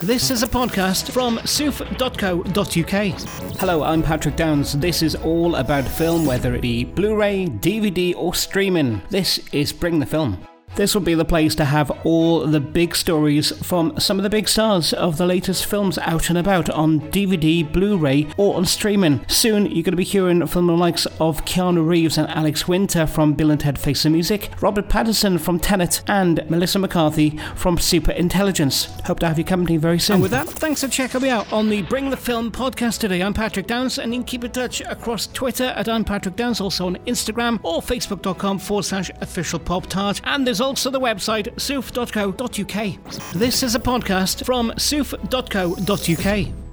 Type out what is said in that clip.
This is a podcast from soof.co.uk. Hello, I'm Patrick Downs. This is all about film, whether it be Blu ray, DVD, or streaming. This is Bring the Film. This will be the place to have all the big stories from some of the big stars of the latest films out and about on DVD, Blu ray, or on streaming. Soon you're going to be hearing from the likes of Keanu Reeves and Alex Winter from Bill and Ted Face the Music, Robert Pattinson from Tenet, and Melissa McCarthy from Super Intelligence. Hope to have your company very soon. And with that, thanks for checking me out on the Bring the Film podcast today. I'm Patrick Downs, and you can keep in touch across Twitter at I'm Patrick Downs, also on Instagram or facebook.com forward slash official pop tart. And there's also the website soof.co.uk. This is a podcast from soof.co.uk.